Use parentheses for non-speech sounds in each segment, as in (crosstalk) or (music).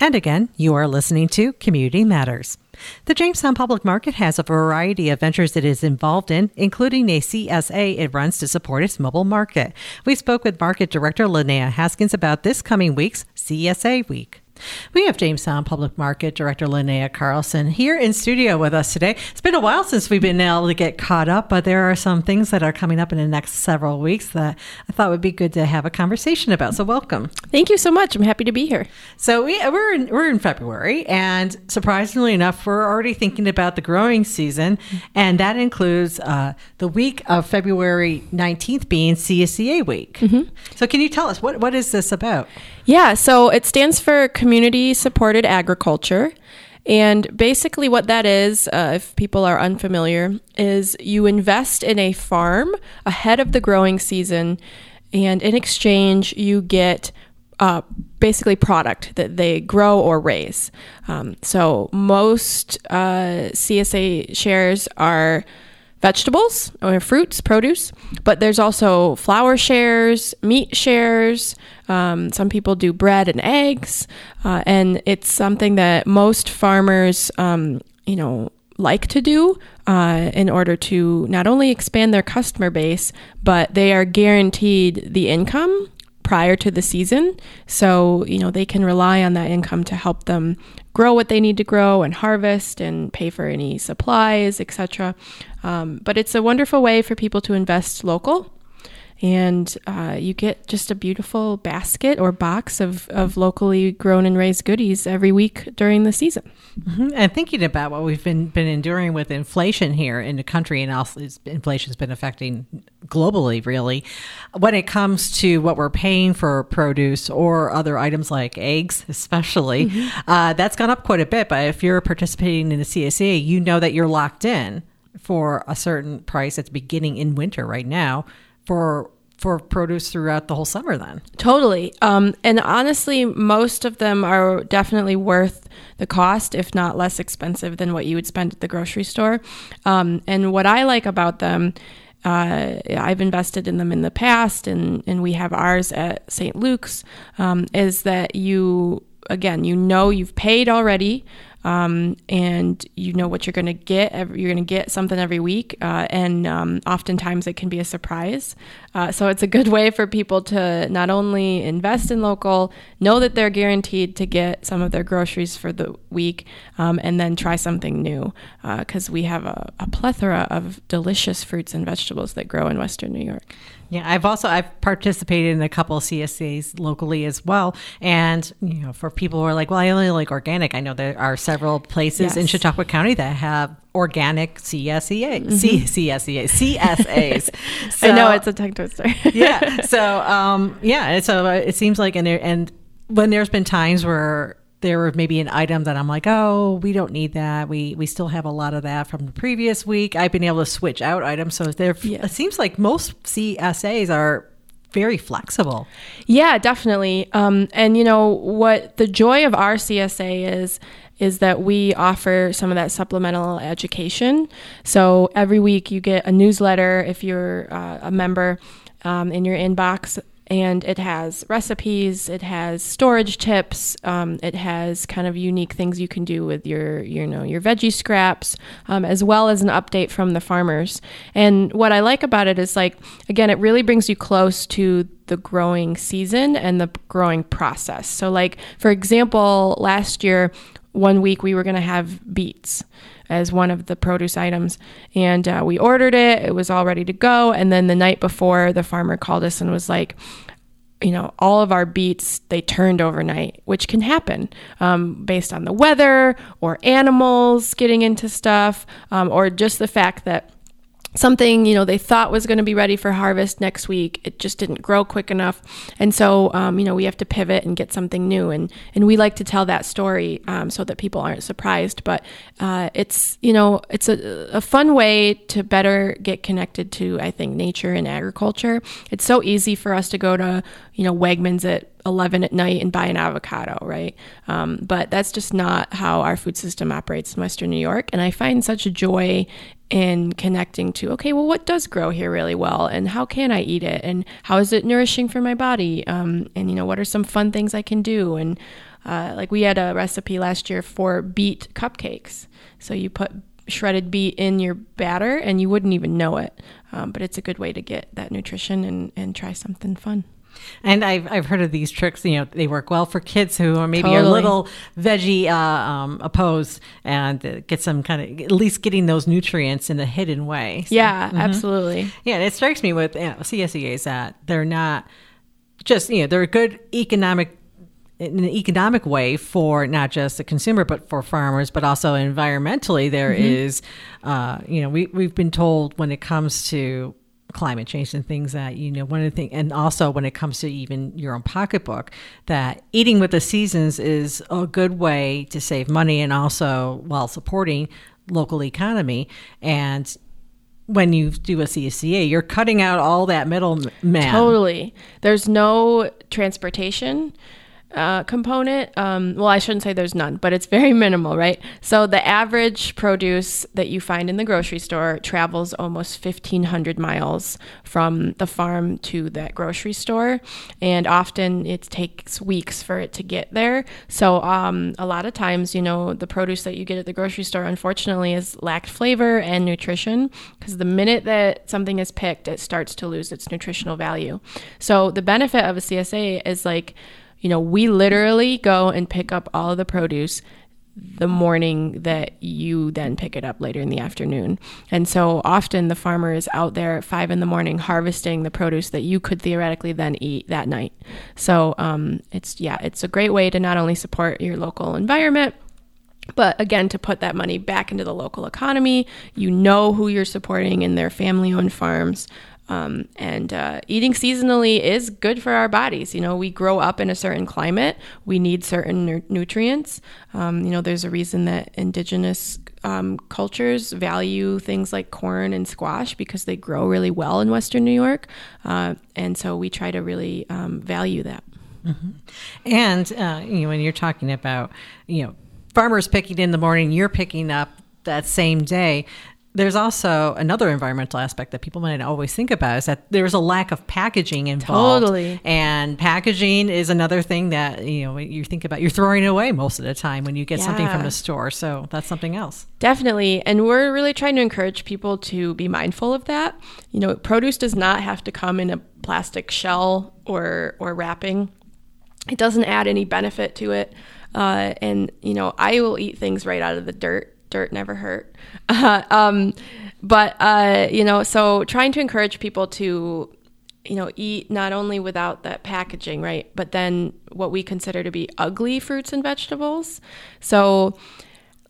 And again, you are listening to Community Matters. The Jamestown Public Market has a variety of ventures it is involved in, including a CSA it runs to support its mobile market. We spoke with Market Director Linnea Haskins about this coming week's CSA Week. We have Jamestown Public Market Director Linnea Carlson here in studio with us today. It's been a while since we've been able to get caught up, but there are some things that are coming up in the next several weeks that I thought would be good to have a conversation about. So, welcome. Thank you so much. I'm happy to be here. So, we, we're, in, we're in February, and surprisingly enough, we're already thinking about the growing season, and that includes uh, the week of February 19th being CSCA week. Mm-hmm. So, can you tell us what, what is this about? Yeah, so it stands for Community Supported Agriculture. And basically, what that is, uh, if people are unfamiliar, is you invest in a farm ahead of the growing season, and in exchange, you get uh, basically product that they grow or raise. Um, so, most uh, CSA shares are vegetables or fruits, produce, but there's also flour shares, meat shares. Um, some people do bread and eggs, uh, and it's something that most farmers, um, you know, like to do uh, in order to not only expand their customer base, but they are guaranteed the income prior to the season. So, you know, they can rely on that income to help them grow what they need to grow and harvest and pay for any supplies, etc. Um, but it's a wonderful way for people to invest local and uh, you get just a beautiful basket or box of, of locally grown and raised goodies every week during the season. Mm-hmm. And thinking about what we've been been enduring with inflation here in the country, and also inflation's been affecting globally, really. When it comes to what we're paying for produce or other items like eggs, especially, mm-hmm. uh, that's gone up quite a bit. But if you're participating in the CSA, you know that you're locked in for a certain price that's beginning in winter right now for for produce throughout the whole summer then totally um, and honestly most of them are definitely worth the cost if not less expensive than what you would spend at the grocery store um, and what i like about them uh, I've invested in them in the past, and, and we have ours at St. Luke's, um, is that you, again, you know you've paid already um, and you know what you're going to get. Every, you're going to get something every week, uh, and um, oftentimes it can be a surprise. Uh, so it's a good way for people to not only invest in local, know that they're guaranteed to get some of their groceries for the week, um, and then try something new because uh, we have a, a plethora of delicious fruits and vegetables that grow in Western New York. Yeah, I've also I've participated in a couple CSAs locally as well, and you know, for people who are like, well, I only like organic. I know there are several places yes. in Chautauqua County that have organic CSEA, mm-hmm. C- CSEA, CSAs. so, (laughs) I know it's a tongue twister. (laughs) yeah. So um, yeah, so uh, it seems like and there, and when there's been times where there were maybe an item that I'm like, oh, we don't need that. We we still have a lot of that from the previous week. I've been able to switch out items, so there yeah. it seems like most CSAs are very flexible. Yeah, definitely. Um, and you know what the joy of our CSA is is that we offer some of that supplemental education. So every week you get a newsletter if you're uh, a member um, in your inbox and it has recipes, it has storage tips, um, it has kind of unique things you can do with your, you know, your veggie scraps, um, as well as an update from the farmers. And what I like about it is like, again, it really brings you close to the growing season and the growing process. So, like for example, last year, one week we were going to have beets as one of the produce items. And uh, we ordered it, it was all ready to go. And then the night before, the farmer called us and was like, you know, all of our beets, they turned overnight, which can happen um, based on the weather or animals getting into stuff, um, or just the fact that something you know they thought was going to be ready for harvest next week. It just didn't grow quick enough. And so um, you know we have to pivot and get something new. And and we like to tell that story um, so that people aren't surprised. But uh, it's you know it's a, a fun way to better get connected to i think nature and agriculture. It's so easy for us to go to you know wegmans at 11 at night and buy an avocado, right? Um, but that's just not how our food system operates in Western New York. And I find such a joy in connecting to okay well what does grow here really well? And how can i eat it? And how is it nourishing for my body? Um, and you know what are some fun things i can do? And uh, like we had a recipe last year for beet cupcakes. So you put shredded beet in your batter and you wouldn't even know it. Um, but it's a good way to get that nutrition and, and try something fun and I've, I've heard of these tricks. You know, they work well for kids who are maybe totally. a little veggie uh, um, opposed and get some kind of at least getting those nutrients in a hidden way. So, yeah, mm-hmm. absolutely. Yeah, and it strikes me with you know, CSEAs that they're not just you know they're a good economic in an economic way for not just the consumer but for farmers but also environmentally There mm-hmm. is, uh, you know we, we've been told when it comes to climate change and things that you know one of the things and also when it comes to even your own pocketbook that eating with the seasons is a good way to save money and also while supporting local economy and when you do a CSEA, you're cutting out all that middleman. Totally. There's no transportation uh, component. Um, well, I shouldn't say there's none, but it's very minimal, right? So the average produce that you find in the grocery store travels almost 1,500 miles from the farm to that grocery store, and often it takes weeks for it to get there. So um, a lot of times, you know, the produce that you get at the grocery store, unfortunately, is lacked flavor and nutrition because the minute that something is picked, it starts to lose its nutritional value. So the benefit of a CSA is like you know, we literally go and pick up all of the produce the morning that you then pick it up later in the afternoon. And so often the farmer is out there at five in the morning harvesting the produce that you could theoretically then eat that night. So um, it's, yeah, it's a great way to not only support your local environment, but again, to put that money back into the local economy, you know who you're supporting in their family owned farms. Um, and uh, eating seasonally is good for our bodies. You know, we grow up in a certain climate, we need certain nu- nutrients. Um, you know, there's a reason that indigenous um, cultures value things like corn and squash because they grow really well in Western New York. Uh, and so we try to really um, value that. Mm-hmm. And, uh, you know, when you're talking about, you know, farmers picking in the morning, you're picking up that same day there's also another environmental aspect that people might not always think about is that there's a lack of packaging involved. Totally. And packaging is another thing that, you know, you think about, you're throwing it away most of the time when you get yeah. something from the store. So that's something else. Definitely. And we're really trying to encourage people to be mindful of that. You know, produce does not have to come in a plastic shell or, or wrapping, it doesn't add any benefit to it. Uh, and, you know, I will eat things right out of the dirt dirt never hurt. (laughs) Uh, um, but uh, you know, so trying to encourage people to you know eat not only without that packaging, right, but then what we consider to be ugly fruits and vegetables. So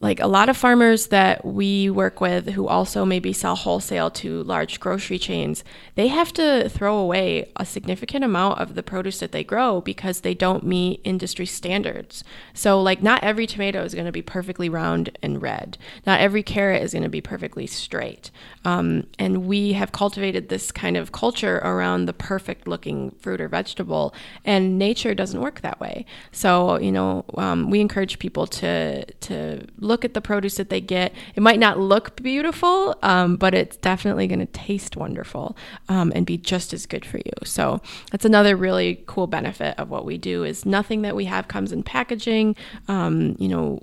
like a lot of farmers that we work with who also maybe sell wholesale to large grocery chains, they have to throw away a significant amount of the produce that they grow because they don't meet industry standards. So, like, not every tomato is going to be perfectly round and red, not every carrot is going to be perfectly straight. Um, and we have cultivated this kind of culture around the perfect looking fruit or vegetable, and nature doesn't work that way. So, you know, um, we encourage people to, to look at the produce that they get. It might not look beautiful, um, but it's definitely going to taste wonderful um, and be just as good for you. So that's another really cool benefit of what we do is nothing that we have comes in packaging. Um, you know,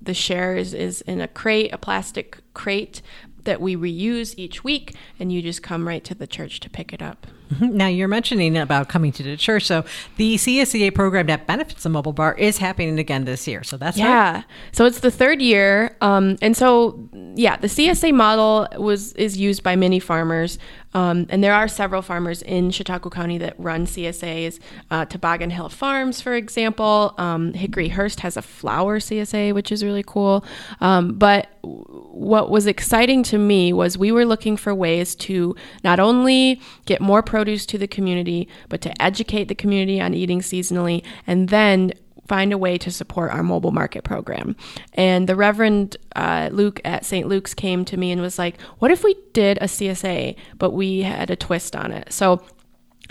the share is, is in a crate, a plastic crate that we reuse each week, and you just come right to the church to pick it up. Now you're mentioning about coming to the church, so the CSEA program that benefits the mobile bar is happening again this year. So that's yeah. Right. So it's the third year, um, and so yeah, the CSA model was is used by many farmers, um, and there are several farmers in Chautauqua County that run CSAs. Uh, Toboggan Hill Farms, for example, um, Hickory Hurst has a flower CSA, which is really cool. Um, but what was exciting to me was we were looking for ways to not only get more produce to the community, but to educate the community on eating seasonally, and then find a way to support our mobile market program. And the Reverend uh, Luke at St. Luke's came to me and was like, What if we did a CSA, but we had a twist on it? So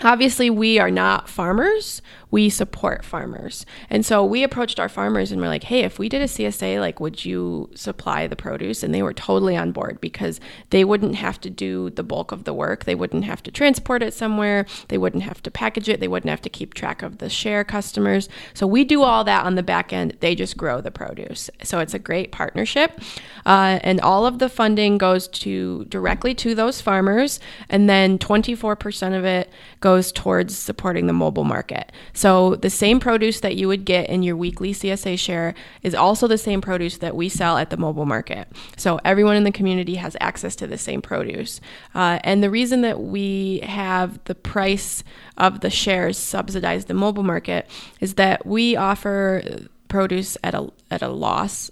obviously, we are not farmers we support farmers. And so we approached our farmers and we're like, hey, if we did a CSA, like, would you supply the produce? And they were totally on board because they wouldn't have to do the bulk of the work. They wouldn't have to transport it somewhere. They wouldn't have to package it. They wouldn't have to keep track of the share customers. So we do all that on the back end. They just grow the produce. So it's a great partnership. Uh, and all of the funding goes to directly to those farmers. And then 24% of it goes towards supporting the mobile market. So the same produce that you would get in your weekly CSA share is also the same produce that we sell at the mobile market. So everyone in the community has access to the same produce. Uh, and the reason that we have the price of the shares subsidize the mobile market is that we offer produce at a at a loss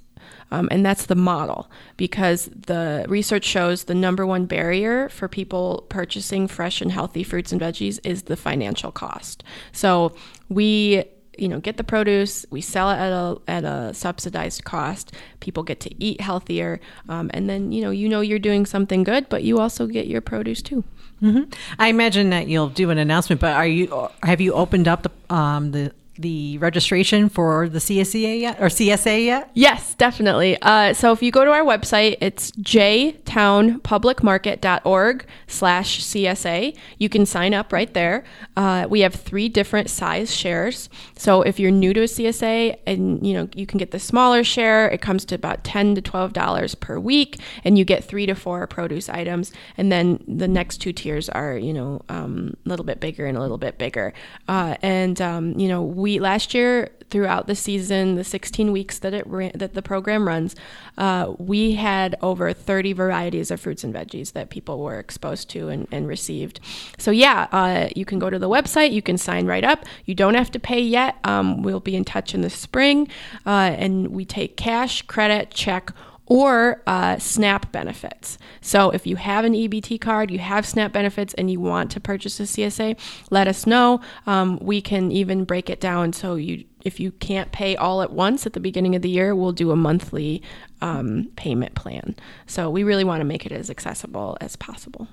um, and that's the model because the research shows the number one barrier for people purchasing fresh and healthy fruits and veggies is the financial cost. So we you know get the produce we sell it at a, at a subsidized cost people get to eat healthier um, and then you know you know you're doing something good but you also get your produce too mm-hmm. i imagine that you'll do an announcement but are you have you opened up the um, the the registration for the CSEA yet or CSA yet? Yes, definitely. Uh, so if you go to our website, it's jtownpublicmarket.org slash CSA. You can sign up right there. Uh, we have three different size shares. So if you're new to a CSA and you know you can get the smaller share, it comes to about ten to twelve dollars per week, and you get three to four produce items. And then the next two tiers are you know um, a little bit bigger and a little bit bigger. Uh, and um, you know we last year throughout the season, the 16 weeks that it ran, that the program runs, uh, we had over 30 varieties of fruits and veggies that people were exposed to and, and received. So yeah, uh, you can go to the website, you can sign right up. You don't have to pay yet. Um, we'll be in touch in the spring, uh, and we take cash, credit, check or uh, SNAP benefits. So if you have an EBT card, you have SNAP benefits, and you want to purchase a CSA, let us know. Um, we can even break it down so you, if you can't pay all at once at the beginning of the year, we'll do a monthly um, payment plan. So we really want to make it as accessible as possible.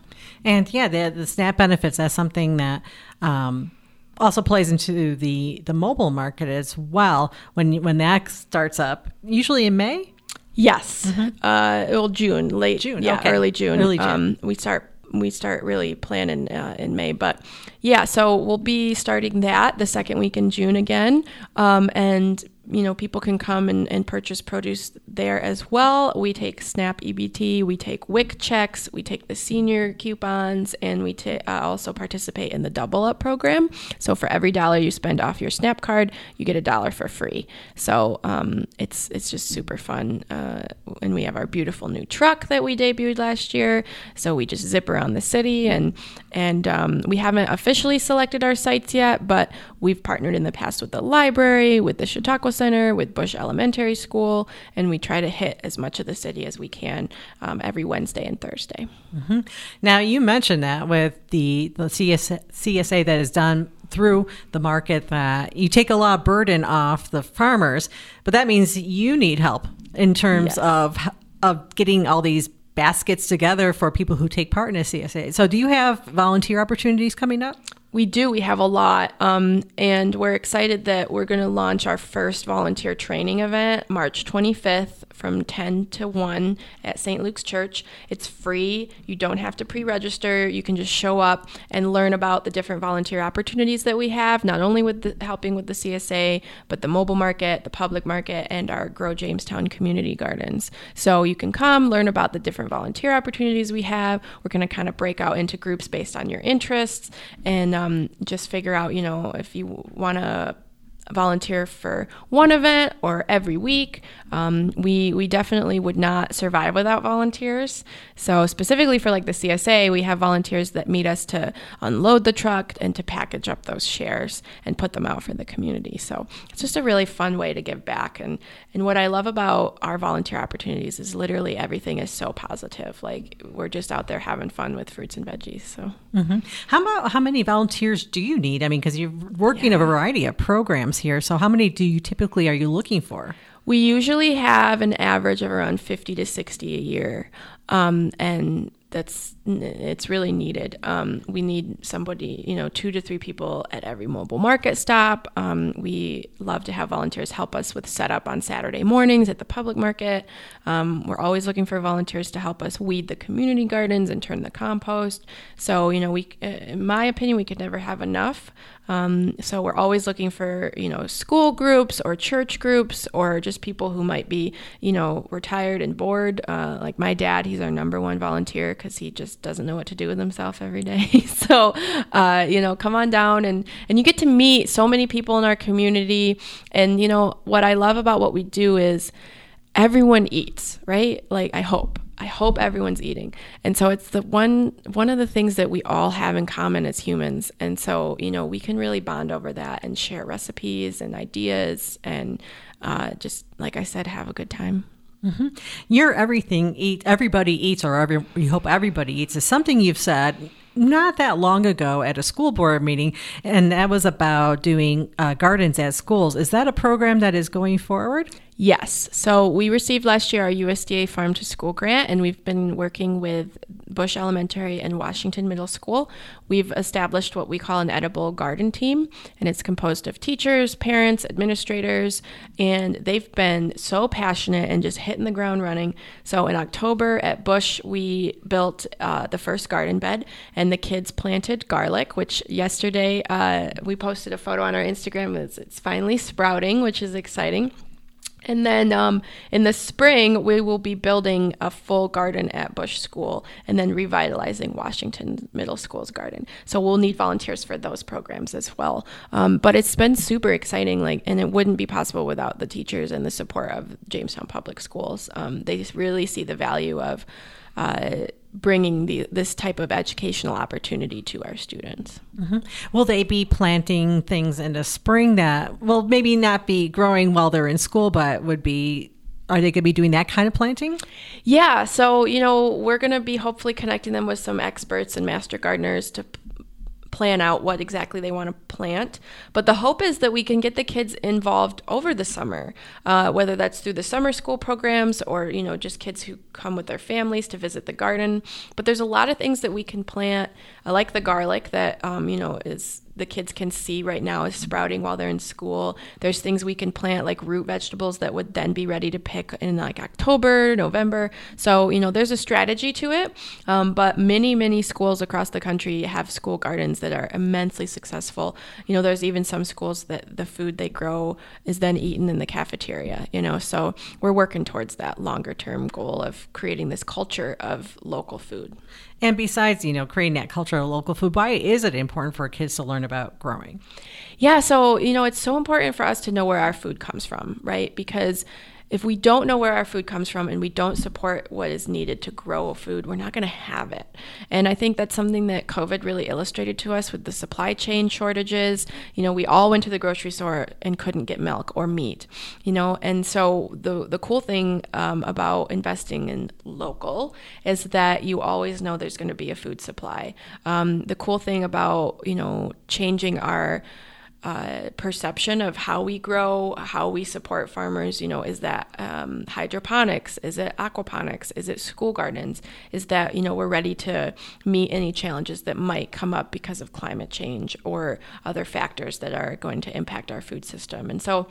And yeah, the, the SNAP benefits, that's something that. Um, also plays into the the mobile market as well when when that starts up usually in May Yes. Mm-hmm. Uh, well, June, late June. Yeah, okay. early June. Early June. Um, we start we start really planning uh, in May, but yeah, so we'll be starting that the second week in June again, um, and you know, people can come and, and purchase produce there as well. We take SNAP EBT, we take WIC checks, we take the senior coupons, and we uh, also participate in the Double Up program. So for every dollar you spend off your SNAP card, you get a dollar for free. So um, it's it's just super fun. Uh, and we have our beautiful new truck that we debuted last year. So we just zip around the city, and and um, we haven't officially selected our sites yet, but we've partnered in the past with the library, with the Chautauqua Center, with Bush Elementary School, and we try to hit as much of the city as we can um, every Wednesday and Thursday. Mm-hmm. Now, you mentioned that with the, the CS, CSA that is done through the market, that you take a lot of burden off the farmers, but that means you need help in terms yes. of of getting all these baskets together for people who take part in a CSA. So, do you have volunteer opportunities coming up? We do. We have a lot. Um, and we're excited that we're going to launch our first volunteer training event March 25th from 10 to 1 at St. Luke's Church. It's free. You don't have to pre register. You can just show up and learn about the different volunteer opportunities that we have, not only with the, helping with the CSA, but the mobile market, the public market, and our Grow Jamestown community gardens. So you can come learn about the different volunteer opportunities we have. We're going to kind of break out into groups based on your interests and um, just figure out, you know, if you want to volunteer for one event or every week. Um, we we definitely would not survive without volunteers. So specifically for like the CSA, we have volunteers that meet us to unload the truck and to package up those shares and put them out for the community. So it's just a really fun way to give back. And and what I love about our volunteer opportunities is literally everything is so positive. Like we're just out there having fun with fruits and veggies. So mm-hmm. how about how many volunteers do you need? I mean, because you're working yeah. a variety of programs here. So how many do you typically are you looking for? We usually have an average of around 50 to 60 a year. Um, and that's it's really needed. Um, we need somebody, you know, two to three people at every mobile market stop. Um, we love to have volunteers help us with setup on Saturday mornings at the public market. Um, we're always looking for volunteers to help us weed the community gardens and turn the compost. So, you know, we, in my opinion, we could never have enough. Um, so we're always looking for, you know, school groups or church groups or just people who might be, you know, retired and bored. Uh, like my dad, he's our number one volunteer because he just doesn't know what to do with himself every day. (laughs) so, uh, you know, come on down and, and you get to meet so many people in our community. And, you know, what I love about what we do is everyone eats, right? Like, I hope. I hope everyone's eating. And so it's the one one of the things that we all have in common as humans. And so, you know, we can really bond over that and share recipes and ideas and uh, just like I said, have a good time. Mm-hmm. Your everything eat everybody eats or every you hope everybody eats is something you've said not that long ago at a school board meeting, and that was about doing uh, gardens at schools. Is that a program that is going forward? Yes. So we received last year our USDA Farm to School grant, and we've been working with Bush Elementary and Washington Middle School. We've established what we call an edible garden team, and it's composed of teachers, parents, administrators, and they've been so passionate and just hitting the ground running. So in October at Bush, we built uh, the first garden bed, and the kids planted garlic, which yesterday uh, we posted a photo on our Instagram. It's, it's finally sprouting, which is exciting. And then um, in the spring, we will be building a full garden at Bush School and then revitalizing Washington Middle School's garden. So we'll need volunteers for those programs as well. Um, but it's been super exciting, like, and it wouldn't be possible without the teachers and the support of Jamestown Public Schools. Um, they really see the value of uh, bringing the, this type of educational opportunity to our students. Mm-hmm. Will they be planting things in the spring that will maybe not be growing while they're in school, but would be are they going to be doing that kind of planting? Yeah. So, you know, we're going to be hopefully connecting them with some experts and master gardeners to plan out what exactly they want to plant. But the hope is that we can get the kids involved over the summer, uh, whether that's through the summer school programs or you know just kids who come with their families to visit the garden. But there's a lot of things that we can plant. I like the garlic that um, you know is the kids can see right now is sprouting while they're in school. There's things we can plant like root vegetables that would then be ready to pick in like October, November. So, you know, there's a strategy to it. Um, but many, many schools across the country have school gardens that are immensely successful. You know, there's even some schools that the food they grow is then eaten in the cafeteria, you know. So we're working towards that longer term goal of creating this culture of local food. And besides, you know, creating that culture of local food, why is it important for kids to learn about growing? Yeah, so, you know, it's so important for us to know where our food comes from, right? Because if we don't know where our food comes from and we don't support what is needed to grow food, we're not going to have it. And I think that's something that COVID really illustrated to us with the supply chain shortages. You know, we all went to the grocery store and couldn't get milk or meat, you know, and so the, the cool thing um, about investing in local is that you always know there's going to be a food supply. Um, the cool thing about, you know, changing our uh, perception of how we grow, how we support farmers. You know, is that um, hydroponics? Is it aquaponics? Is it school gardens? Is that, you know, we're ready to meet any challenges that might come up because of climate change or other factors that are going to impact our food system. And so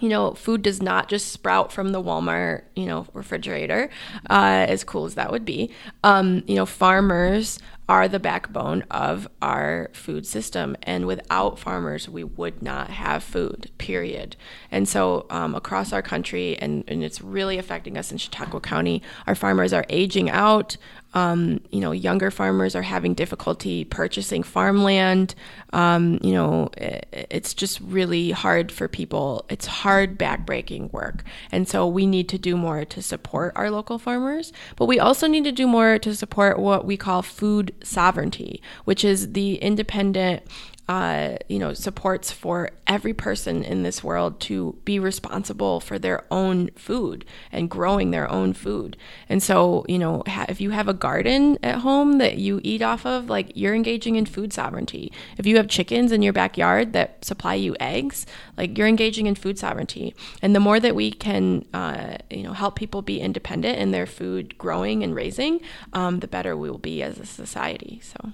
you know, food does not just sprout from the Walmart, you know, refrigerator, uh, as cool as that would be. Um, you know, farmers are the backbone of our food system. And without farmers, we would not have food, period. And so, um, across our country, and, and it's really affecting us in Chautauqua County, our farmers are aging out. Um, you know, younger farmers are having difficulty purchasing farmland. Um, you know, it, it's just really hard for people. It's hard backbreaking work. And so we need to do more to support our local farmers, but we also need to do more to support what we call food sovereignty, which is the independent uh, you know, supports for every person in this world to be responsible for their own food and growing their own food. And so, you know, ha- if you have a garden at home that you eat off of, like you're engaging in food sovereignty. If you have chickens in your backyard that supply you eggs, like you're engaging in food sovereignty. And the more that we can, uh, you know, help people be independent in their food growing and raising, um, the better we will be as a society. So.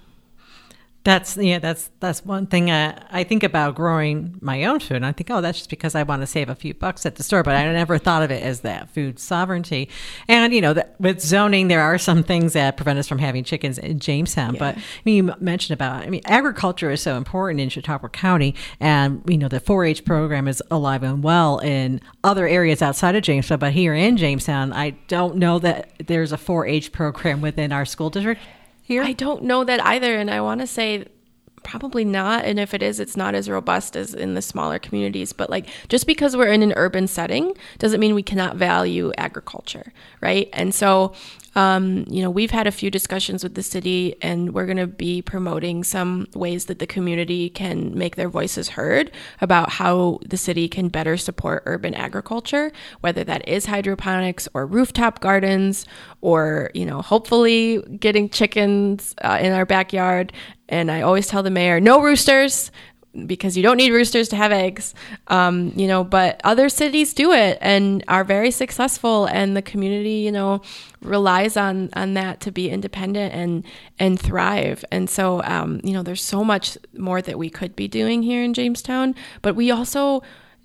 That's yeah, that's that's one thing I, I think about growing my own food. And I think, oh, that's just because I want to save a few bucks at the store. But I never thought of it as that food sovereignty. And you know, that with zoning, there are some things that prevent us from having chickens in Jamestown. Yeah. But I mean, you mentioned about, I mean, agriculture is so important in Chautauqua County, and you know, the 4-H program is alive and well in other areas outside of Jamestown. But here in Jamestown, I don't know that there's a 4-H program within our school district here? I don't know that either. And I want to say probably not. And if it is, it's not as robust as in the smaller communities. But like just because we're in an urban setting doesn't mean we cannot value agriculture, right? And so um, you know, we've had a few discussions with the city, and we're going to be promoting some ways that the community can make their voices heard about how the city can better support urban agriculture, whether that is hydroponics or rooftop gardens, or you know, hopefully getting chickens uh, in our backyard. And I always tell the mayor, no roosters because you don't need roosters to have eggs, um, you know, but other cities do it and are very successful and the community, you know, relies on, on that to be independent and, and thrive. And so, um, you know, there's so much more that we could be doing here in Jamestown, but we also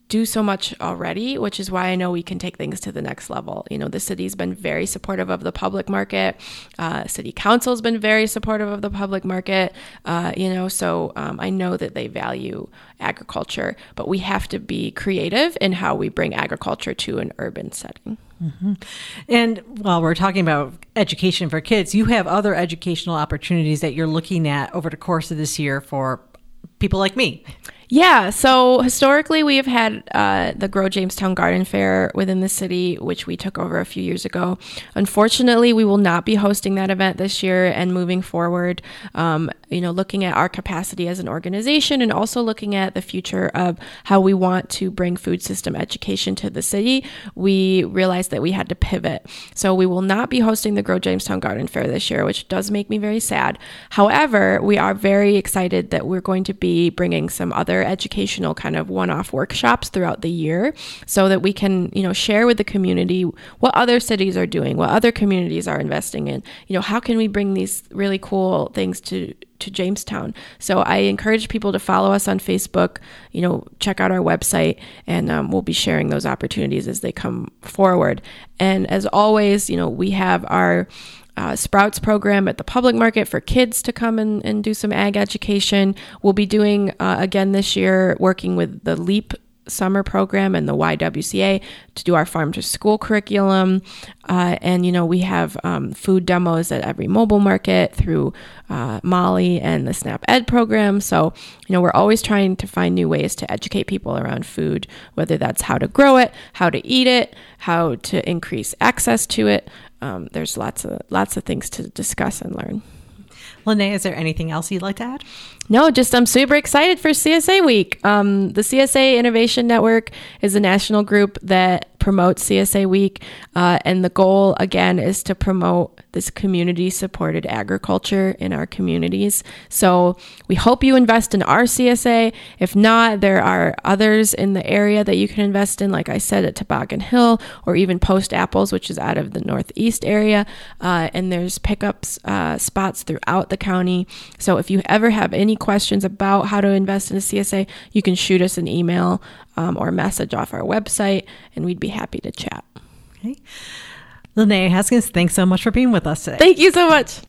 do so much already, which is why I know we can take things to the next level. You know, the city's been very supportive of the public market. Uh, city council's been very supportive of the public market. Uh, you know, so um, I know that they value agriculture, but we have to be creative in how we bring agriculture to an urban setting. Mm-hmm. And while we're talking about education for kids, you have other educational opportunities that you're looking at over the course of this year for people like me. Yeah, so historically we have had uh, the Grow Jamestown Garden Fair within the city, which we took over a few years ago. Unfortunately, we will not be hosting that event this year and moving forward. Um, you know, looking at our capacity as an organization and also looking at the future of how we want to bring food system education to the city, we realized that we had to pivot. So we will not be hosting the Grow Jamestown Garden Fair this year, which does make me very sad. However, we are very excited that we're going to be bringing some other educational kind of one-off workshops throughout the year so that we can, you know, share with the community what other cities are doing, what other communities are investing in. You know, how can we bring these really cool things to to Jamestown. So I encourage people to follow us on Facebook, you know, check out our website, and um, we'll be sharing those opportunities as they come forward. And as always, you know, we have our uh, Sprouts program at the public market for kids to come and, and do some ag education. We'll be doing uh, again this year, working with the LEAP summer program and the YWCA to do our farm to school curriculum. Uh, and, you know, we have um, food demos at every mobile market through uh, Molly and the SNAP Ed program. So, you know, we're always trying to find new ways to educate people around food, whether that's how to grow it, how to eat it, how to increase access to it. Um, there's lots of lots of things to discuss and learn. Lene, is there anything else you'd like to add? No, just I'm super excited for CSA Week. Um, the CSA Innovation Network is a national group that promotes CSA Week. Uh, and the goal, again, is to promote this community supported agriculture in our communities. So we hope you invest in our CSA. If not, there are others in the area that you can invest in, like I said, at Toboggan Hill or even Post Apples, which is out of the Northeast area. Uh, and there's pickups uh, spots throughout the county. So if you ever have any questions about how to invest in a CSA, you can shoot us an email um, or message off our website, and we'd be happy to chat. Okay. Linnea Haskins, thanks so much for being with us today. Thank you so much.